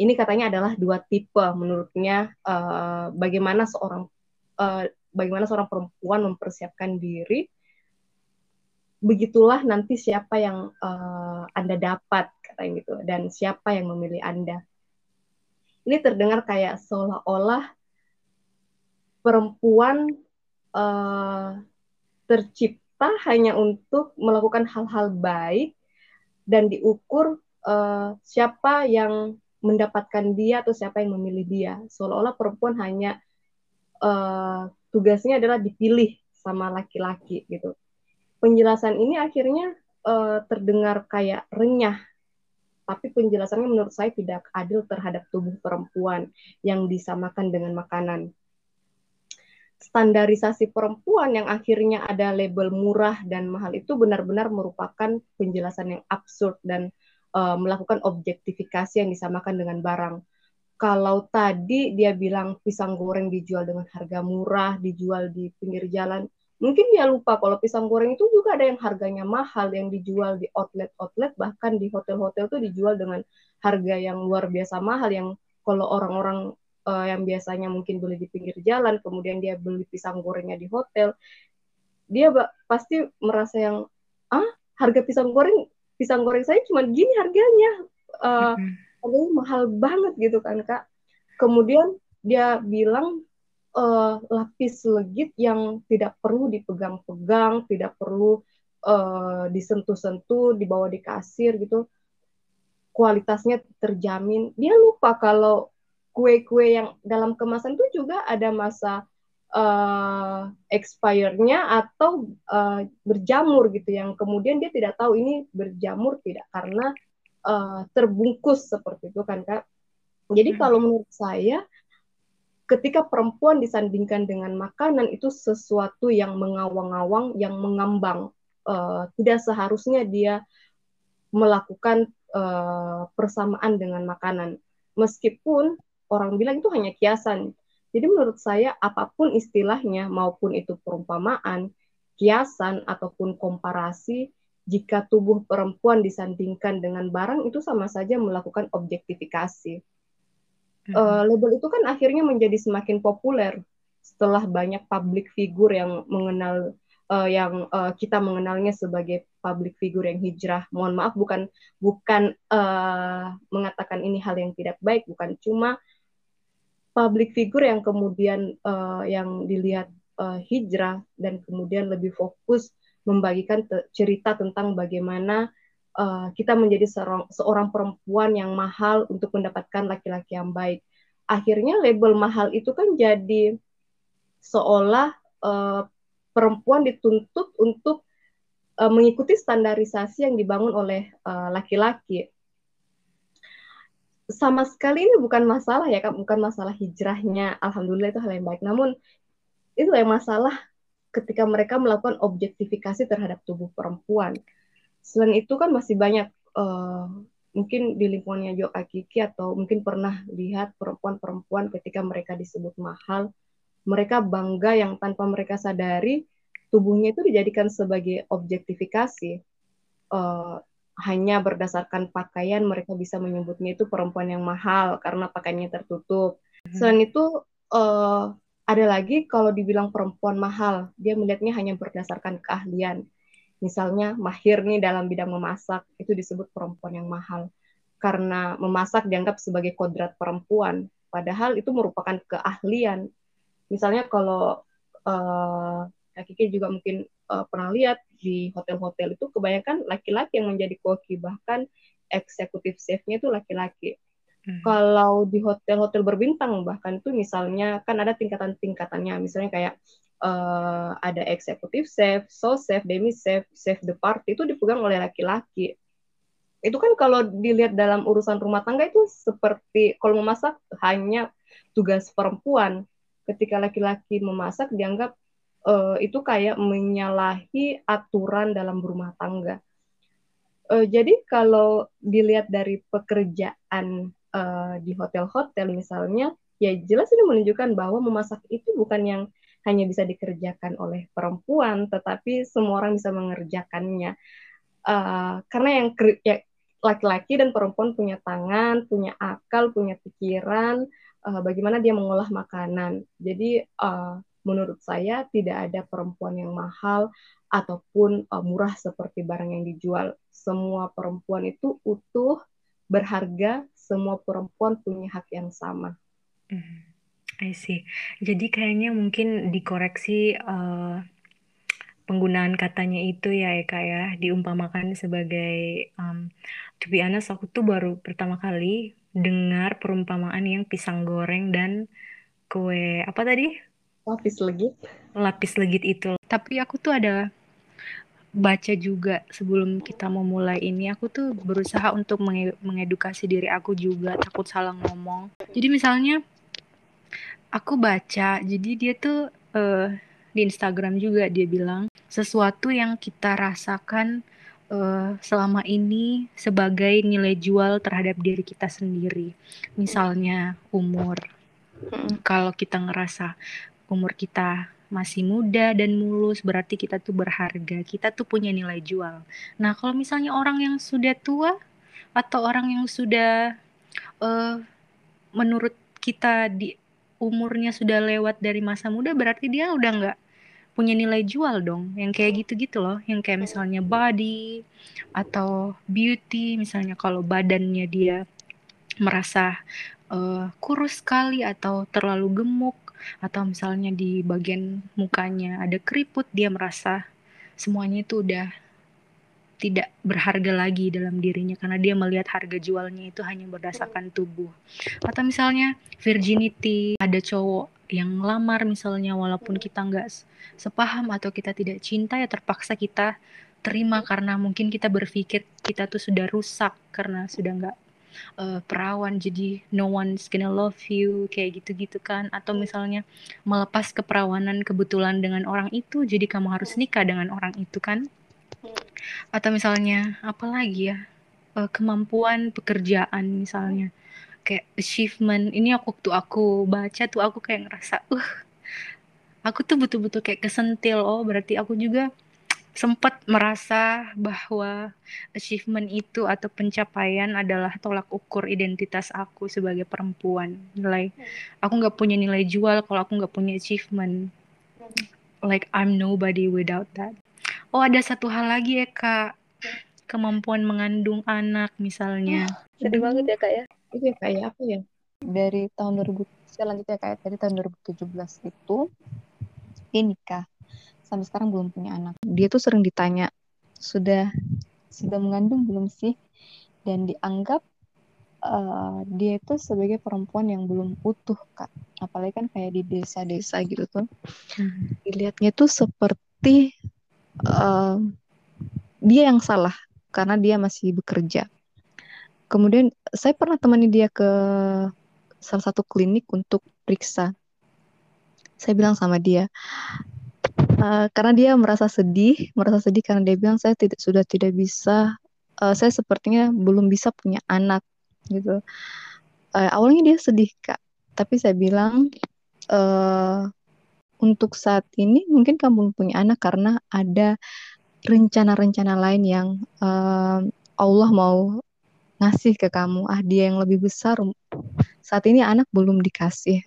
Ini katanya adalah dua tipe menurutnya uh, bagaimana seorang uh, bagaimana seorang perempuan mempersiapkan diri begitulah nanti siapa yang uh, Anda dapat katanya gitu dan siapa yang memilih Anda. Ini terdengar kayak seolah-olah perempuan uh, tercipta hanya untuk melakukan hal-hal baik dan diukur uh, siapa yang mendapatkan dia atau siapa yang memilih dia. Seolah-olah perempuan hanya uh, tugasnya adalah dipilih sama laki-laki gitu penjelasan ini akhirnya uh, terdengar kayak renyah tapi penjelasannya menurut saya tidak adil terhadap tubuh perempuan yang disamakan dengan makanan. Standarisasi perempuan yang akhirnya ada label murah dan mahal itu benar-benar merupakan penjelasan yang absurd dan uh, melakukan objektifikasi yang disamakan dengan barang. Kalau tadi dia bilang pisang goreng dijual dengan harga murah, dijual di pinggir jalan, mungkin dia lupa kalau pisang goreng itu juga ada yang harganya mahal yang dijual di outlet-outlet bahkan di hotel-hotel tuh dijual dengan harga yang luar biasa mahal yang kalau orang-orang uh, yang biasanya mungkin beli di pinggir jalan kemudian dia beli pisang gorengnya di hotel dia pasti merasa yang ah harga pisang goreng pisang goreng saya cuma gini harganya uh, harganya mahal banget gitu kan kak. Kemudian dia bilang uh, lapis legit yang tidak perlu dipegang-pegang, tidak perlu uh, disentuh-sentuh, dibawa di kasir gitu. Kualitasnya terjamin. Dia lupa kalau kue-kue yang dalam kemasan itu juga ada masa uh, expirednya atau uh, berjamur gitu yang kemudian dia tidak tahu ini berjamur tidak karena uh, terbungkus seperti itu kan kak. Jadi hmm. kalau menurut saya ketika perempuan disandingkan dengan makanan itu sesuatu yang mengawang-awang, yang mengambang. Uh, tidak seharusnya dia melakukan uh, persamaan dengan makanan. Meskipun orang bilang itu hanya kiasan. Jadi menurut saya apa pun istilahnya maupun itu perumpamaan, kiasan ataupun komparasi, jika tubuh perempuan disandingkan dengan barang itu sama saja melakukan objektifikasi uh, label itu kan akhirnya menjadi semakin populer setelah banyak public figure yang mengenal uh, yang uh, kita mengenalnya sebagai public figure yang hijrah. Mohon maaf bukan bukan uh, mengatakan ini hal yang tidak baik, bukan cuma public figure yang kemudian uh, yang dilihat uh, hijrah dan kemudian lebih fokus membagikan cerita tentang bagaimana uh, kita menjadi seorang, seorang perempuan yang mahal untuk mendapatkan laki-laki yang baik. Akhirnya label mahal itu kan jadi seolah uh, perempuan dituntut untuk uh, mengikuti standarisasi yang dibangun oleh laki-laki. Uh, Sama sekali ini bukan masalah ya, bukan masalah hijrahnya. Alhamdulillah itu hal yang baik. Namun itu yang masalah ketika mereka melakukan objektifikasi terhadap tubuh perempuan selain itu kan masih banyak uh, mungkin di lingkungannya Jo Akiki atau mungkin pernah lihat perempuan-perempuan ketika mereka disebut mahal, mereka bangga yang tanpa mereka sadari tubuhnya itu dijadikan sebagai objektifikasi. Uh, hanya berdasarkan pakaian mereka bisa menyebutnya itu perempuan yang mahal karena pakaiannya tertutup. Hmm. Selain itu uh, ada lagi kalau dibilang perempuan mahal, dia melihatnya hanya berdasarkan keahlian. Misalnya mahir nih dalam bidang memasak, itu disebut perempuan yang mahal. Karena memasak dianggap sebagai kodrat perempuan, padahal itu merupakan keahlian. Misalnya kalau uh, Kiki juga mungkin uh, pernah lihat di hotel-hotel itu kebanyakan laki-laki yang menjadi koki bahkan eksekutif chefnya itu laki-laki. Hmm. Kalau di hotel-hotel berbintang bahkan itu misalnya kan ada tingkatan-tingkatannya misalnya kayak uh, ada eksekutif chef, so chef, demi chef, chef de party itu dipegang oleh laki-laki. Itu kan kalau dilihat dalam urusan rumah tangga itu seperti kalau memasak hanya tugas perempuan. Ketika laki-laki memasak dianggap uh, itu kayak menyalahi aturan dalam rumah tangga. Uh, jadi kalau dilihat dari pekerjaan uh, di hotel-hotel misalnya, ya jelas ini menunjukkan bahwa memasak itu bukan yang hanya bisa dikerjakan oleh perempuan, tetapi semua orang bisa mengerjakannya. Uh, karena yang ya, laki-laki dan perempuan punya tangan, punya akal, punya pikiran, uh, bagaimana dia mengolah makanan. Jadi uh, menurut saya tidak ada perempuan yang mahal ataupun uh, murah seperti barang yang dijual. Semua perempuan itu utuh, berharga, semua perempuan punya hak yang sama. Hmm, I see. Jadi kayaknya mungkin dikoreksi uh, penggunaan katanya itu ya Eka ya, diumpamakan sebagai um, to be honest aku tuh baru pertama kali dengar perumpamaan yang pisang goreng dan kue apa tadi? Lapis legit. Lapis legit itu. Tapi aku tuh ada baca juga sebelum kita mau mulai ini. Aku tuh berusaha untuk mengedukasi diri aku juga takut salah ngomong. Jadi misalnya aku baca jadi dia tuh uh, di Instagram juga dia bilang sesuatu yang kita rasakan uh, selama ini sebagai nilai jual terhadap diri kita sendiri. Misalnya umur. Kalau kita ngerasa umur kita masih muda dan mulus berarti kita tuh berharga kita tuh punya nilai jual. Nah kalau misalnya orang yang sudah tua atau orang yang sudah uh, menurut kita di umurnya sudah lewat dari masa muda berarti dia udah nggak punya nilai jual dong. Yang kayak gitu-gitu loh yang kayak misalnya body atau beauty misalnya kalau badannya dia merasa uh, kurus sekali atau terlalu gemuk atau misalnya di bagian mukanya ada keriput dia merasa semuanya itu udah tidak berharga lagi dalam dirinya karena dia melihat harga jualnya itu hanya berdasarkan tubuh. Atau misalnya virginity, ada cowok yang lamar misalnya walaupun kita nggak sepaham atau kita tidak cinta ya terpaksa kita terima karena mungkin kita berpikir kita tuh sudah rusak karena sudah nggak uh, perawan jadi no one's gonna love you kayak gitu-gitu kan. Atau misalnya melepas keperawanan kebetulan dengan orang itu jadi kamu harus nikah dengan orang itu kan. Atau misalnya apa lagi ya uh, kemampuan pekerjaan misalnya. Kayak achievement ini aku waktu aku baca tuh aku kayak ngerasa uh aku tuh betul-betul kayak kesentil. Oh berarti aku juga sempat merasa bahwa achievement itu atau pencapaian adalah tolak ukur identitas aku sebagai perempuan. Nilai aku nggak punya nilai jual kalau aku nggak punya achievement. Like I'm nobody without that. Oh ada satu hal lagi ya kak, kemampuan mengandung anak misalnya. Sedih banget ya kak ya. Itu ya kak ya apa ya? Dari tahun 2000 selanjutnya kayak dari tahun 2017 itu ini nikah sampai sekarang belum punya anak. Dia tuh sering ditanya, sudah sudah mengandung belum sih? Dan dianggap uh, dia itu sebagai perempuan yang belum utuh kak. Apalagi kan kayak di desa-desa gitu tuh. Hmm. Dilihatnya tuh seperti uh, dia yang salah karena dia masih bekerja. Kemudian saya pernah temani dia ke salah satu klinik untuk periksa. Saya bilang sama dia, Uh, karena dia merasa sedih, merasa sedih karena dia bilang saya tidak sudah tidak bisa, uh, saya sepertinya belum bisa punya anak gitu. Uh, awalnya dia sedih kak, tapi saya bilang uh, untuk saat ini mungkin kamu punya anak karena ada rencana-rencana lain yang uh, Allah mau ngasih ke kamu. Ah dia yang lebih besar saat ini anak belum dikasih.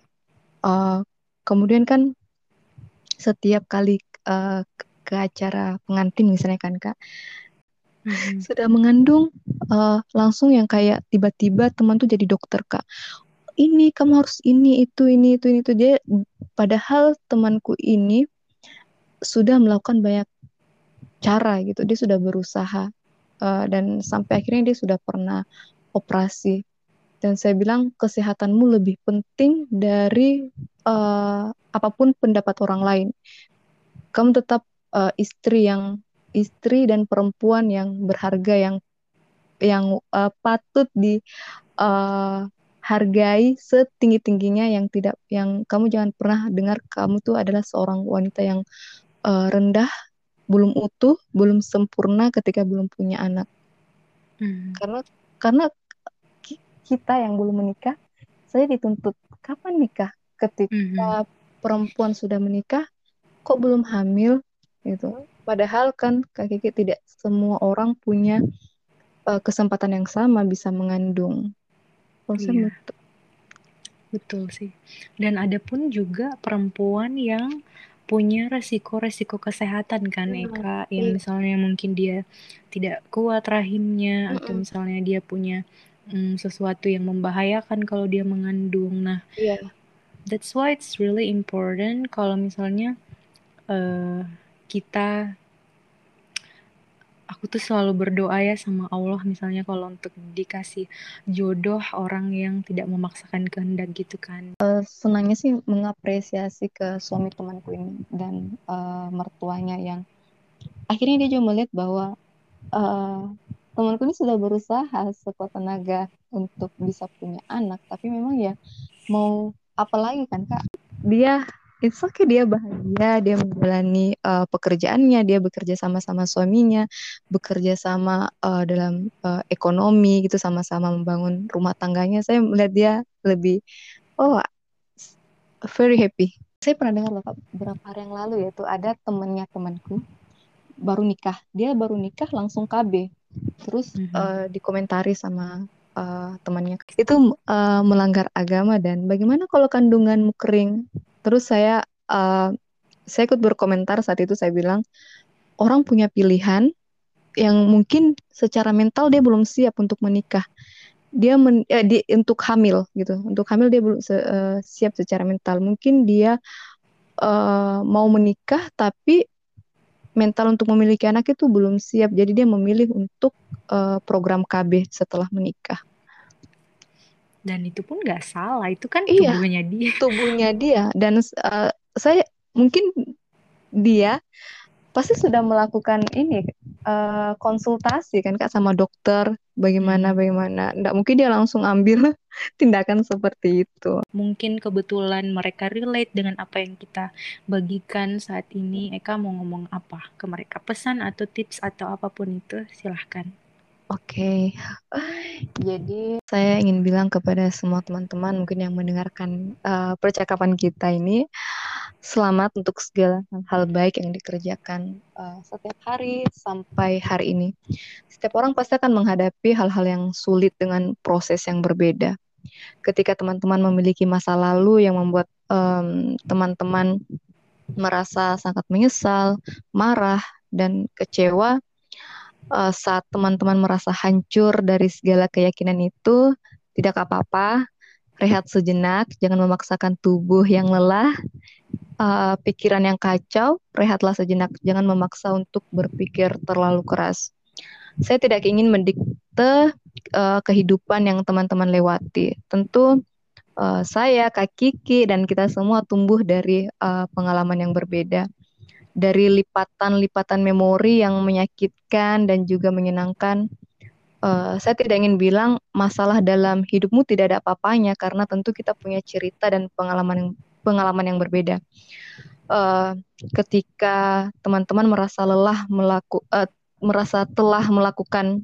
Uh, kemudian kan setiap kali uh, ke acara pengantin misalnya kan kak. Hmm. sudah mengandung uh, langsung yang kayak tiba-tiba teman tuh jadi dokter kak. Ini kamu harus ini itu ini itu ini itu. Dia padahal temanku ini sudah melakukan banyak cara gitu. Dia sudah berusaha uh, dan sampai akhirnya dia sudah pernah operasi. Dan saya bilang kesehatanmu lebih penting dari uh, apa pun pendapat orang lain kamu tetap uh, istri yang istri dan perempuan yang berharga yang yang uh, patut di uh, hargai setinggi tingginya yang tidak yang kamu jangan pernah dengar kamu tuh adalah seorang wanita yang uh, rendah belum utuh, belum sempurna ketika belum punya anak. Hmm. Karena karena kita yang belum menikah, saya dituntut kapan nikah? Ketika hmm. perempuan sudah menikah, kok belum hamil? Gitu. Padahal kan Kak Kiki tidak semua orang punya uh, kesempatan yang sama bisa mengandung. Iya. betul. Betul sih. Dan ada pun juga perempuan yang punya resiko-resiko kesehatan kan hmm, Eka yang iya. misalnya mungkin dia tidak kuat rahimnya hmm. atau misalnya dia punya um, sesuatu yang membahayakan kalau dia mengandung. Nah, yeah. that's why it's really important kalau misalnya uh, kita aku tuh selalu berdoa ya sama Allah misalnya kalau untuk dikasih jodoh orang yang tidak memaksakan kehendak gitu kan. Uh, senangnya sih mengapresiasi ke suami temanku ini dan uh, mertuanya yang akhirnya dia juga melihat bahwa uh, temanku ini sudah berusaha sekuat tenaga untuk bisa punya anak tapi memang ya mau apa lagi kan kak dia it's okay dia bahagia dia menjalani uh, pekerjaannya dia bekerja sama-sama suaminya bekerja sama uh, dalam uh, ekonomi gitu sama-sama membangun rumah tangganya. Saya melihat dia lebih oh very happy. Saya pernah dengar loh beberapa hari yang lalu ya tuh ada temennya temanku baru nikah. Dia baru nikah langsung KB terus mm -hmm. uh, dikomentari sama uh, temannya. Itu uh, melanggar agama dan bagaimana kalau kandunganmu kering Terus saya uh, saya ikut berkomentar saat itu saya bilang orang punya pilihan yang mungkin secara mental dia belum siap untuk menikah. Dia men, eh, di, untuk hamil gitu. Untuk hamil dia belum se, uh, siap secara mental. Mungkin dia uh, mau menikah tapi mental untuk memiliki anak itu belum siap. Jadi dia memilih untuk uh, program KB setelah menikah dan itu pun nggak salah itu kan iya, tubuhnya dia. tubuhnya dia. Dan uh, saya mungkin dia pasti sudah melakukan ini uh, konsultasi kan kak sama dokter bagaimana hmm. bagaimana. Nggak mungkin dia langsung ambil tindakan seperti itu. Mungkin kebetulan mereka relate dengan apa yang kita bagikan saat ini. Eka mau ngomong apa ke mereka? Pesan atau tips atau apa pun itu silahkan Oke, jadi saya ingin bilang kepada semua teman-teman mungkin yang mendengarkan uh, percakapan kita ini, selamat untuk segala hal baik yang dikerjakan uh, setiap hari sampai hari ini. Setiap orang pasti akan menghadapi hal-hal yang sulit dengan proses yang berbeda. Ketika teman-teman memiliki masa lalu yang membuat teman-teman um, merasa sangat menyesal, marah, dan kecewa, uh, saat teman-teman merasa hancur dari segala keyakinan itu, tidak apa-apa, rehat sejenak, jangan memaksakan tubuh yang lelah, uh, pikiran yang kacau, rehatlah sejenak, jangan memaksa untuk berpikir terlalu keras. Saya tidak ingin mendikte uh, kehidupan yang teman-teman lewati. Tentu uh, saya, Kak Kiki, dan kita semua tumbuh dari uh, pengalaman yang berbeda dari lipatan-lipatan memori yang menyakitkan dan juga menyenangkan. Uh, saya tidak ingin bilang masalah dalam hidupmu tidak ada apa-apanya karena tentu kita punya cerita dan pengalaman yang pengalaman yang berbeda. Uh, ketika teman-teman merasa lelah melaku, uh, merasa telah melakukan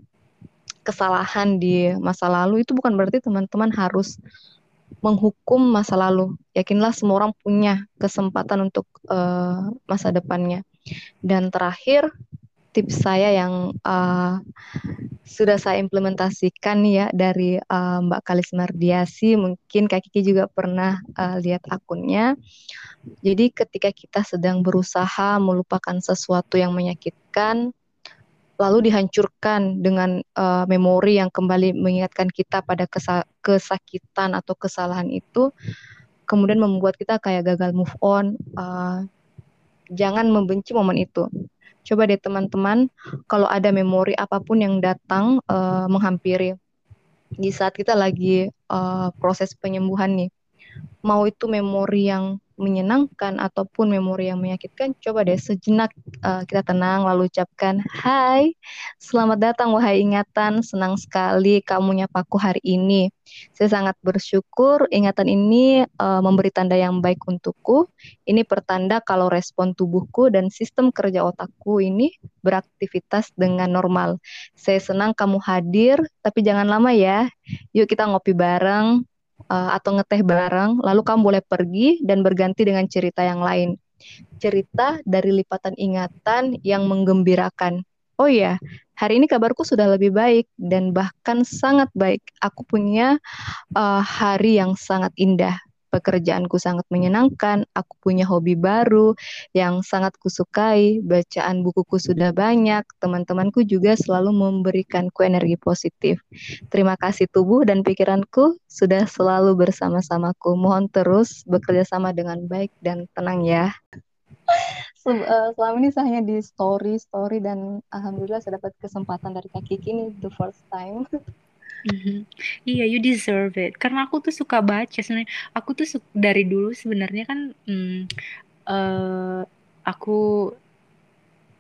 kesalahan di masa lalu itu bukan berarti teman-teman harus menghukum masa lalu. Yakinlah semua orang punya kesempatan untuk uh, masa depannya. Dan terakhir, tips saya yang uh, sudah saya implementasikan ya dari uh, Mbak Kalis Mardiasi, mungkin Kak Kiki juga pernah uh, lihat akunnya. Jadi ketika kita sedang berusaha melupakan sesuatu yang menyakitkan, lalu dihancurkan dengan uh, memori yang kembali mengingatkan kita pada kesa kesakitan atau kesalahan itu, kemudian membuat kita kayak gagal move on. Uh, jangan membenci momen itu. Coba deh teman-teman, kalau ada memori apa pun yang datang uh, menghampiri di saat kita lagi uh, proses penyembuhan nih, mau itu memori yang menyenangkan ataupun memori yang menyakitkan, coba deh sejenak uh, kita tenang lalu ucapkan, Hai, selamat datang wahai ingatan, senang sekali kamu nyapaku hari ini. Saya sangat bersyukur ingatan ini uh, memberi tanda yang baik untukku. Ini pertanda kalau respon tubuhku dan sistem kerja otakku ini beraktivitas dengan normal. Saya senang kamu hadir, tapi jangan lama ya. Yuk kita ngopi bareng, uh, atau ngeteh bareng, lalu kamu boleh pergi dan berganti dengan cerita yang lain. Cerita dari lipatan ingatan yang menggembirakan. Oh iya, hari ini kabarku sudah lebih baik dan bahkan sangat baik. Aku punya uh, hari yang sangat indah pekerjaanku sangat menyenangkan, aku punya hobi baru yang sangat kusukai, bacaan bukuku sudah banyak, teman-temanku juga selalu memberikanku energi positif. Terima kasih tubuh dan pikiranku sudah selalu bersama-samaku. Mohon terus bekerja sama dengan baik dan tenang ya. Eh, selama ini saya hanya di story story dan alhamdulillah saya dapat kesempatan dari Kak Kiki ini the first time Mm-hmm. Iya, you deserve it. Karena aku tuh suka baca sebenarnya. Aku tuh dari dulu sebenarnya kan hmm, uh, aku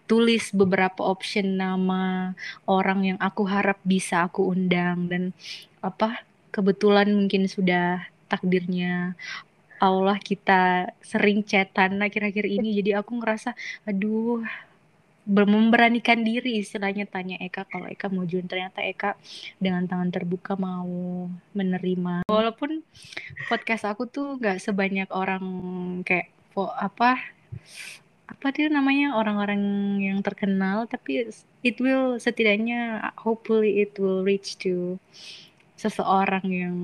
tulis beberapa option nama orang yang aku harap bisa aku undang dan apa kebetulan mungkin sudah takdirnya Allah kita sering chatan akhir-akhir ini jadi aku ngerasa aduh memberanikan diri istilahnya tanya Eka kalau Eka mau join. Ternyata Eka dengan tangan terbuka mau menerima. Walaupun podcast aku tuh nggak sebanyak orang kayak apa apa dia namanya orang-orang yang terkenal tapi it will setidaknya hopefully it will reach to seseorang yang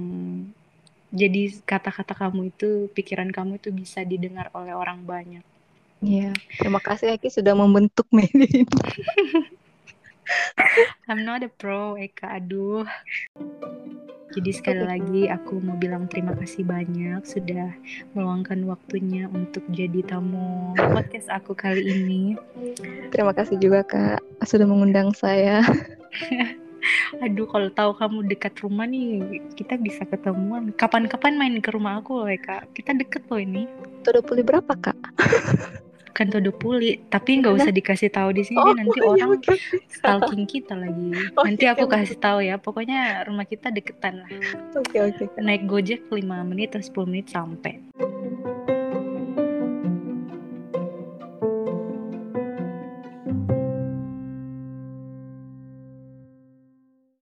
jadi kata-kata kamu itu pikiran kamu itu bisa didengar oleh orang banyak Iya, terima kasih Eki sudah membentuk media ini. I'm not a pro, Eka. Aduh. Jadi sekali lagi aku mau bilang terima kasih banyak sudah meluangkan waktunya untuk jadi tamu podcast aku kali ini. Terima kasih juga Kak sudah mengundang saya. Aduh, kalau tahu kamu dekat rumah nih, kita bisa ketemuan. Kapan-kapan main ke rumah aku loh, Kak. Kita deket loh ini. Tuh pulih berapa, Kak? bukan todo puli tapi nggak usah dikasih tahu di sini oh, nanti iya, orang okay. stalking kita lagi. Oh, nanti aku iya, kasih tahu ya pokoknya rumah kita deketan lah. Oke okay, oke. Okay. naik gojek 5 menit atau 10 menit sampai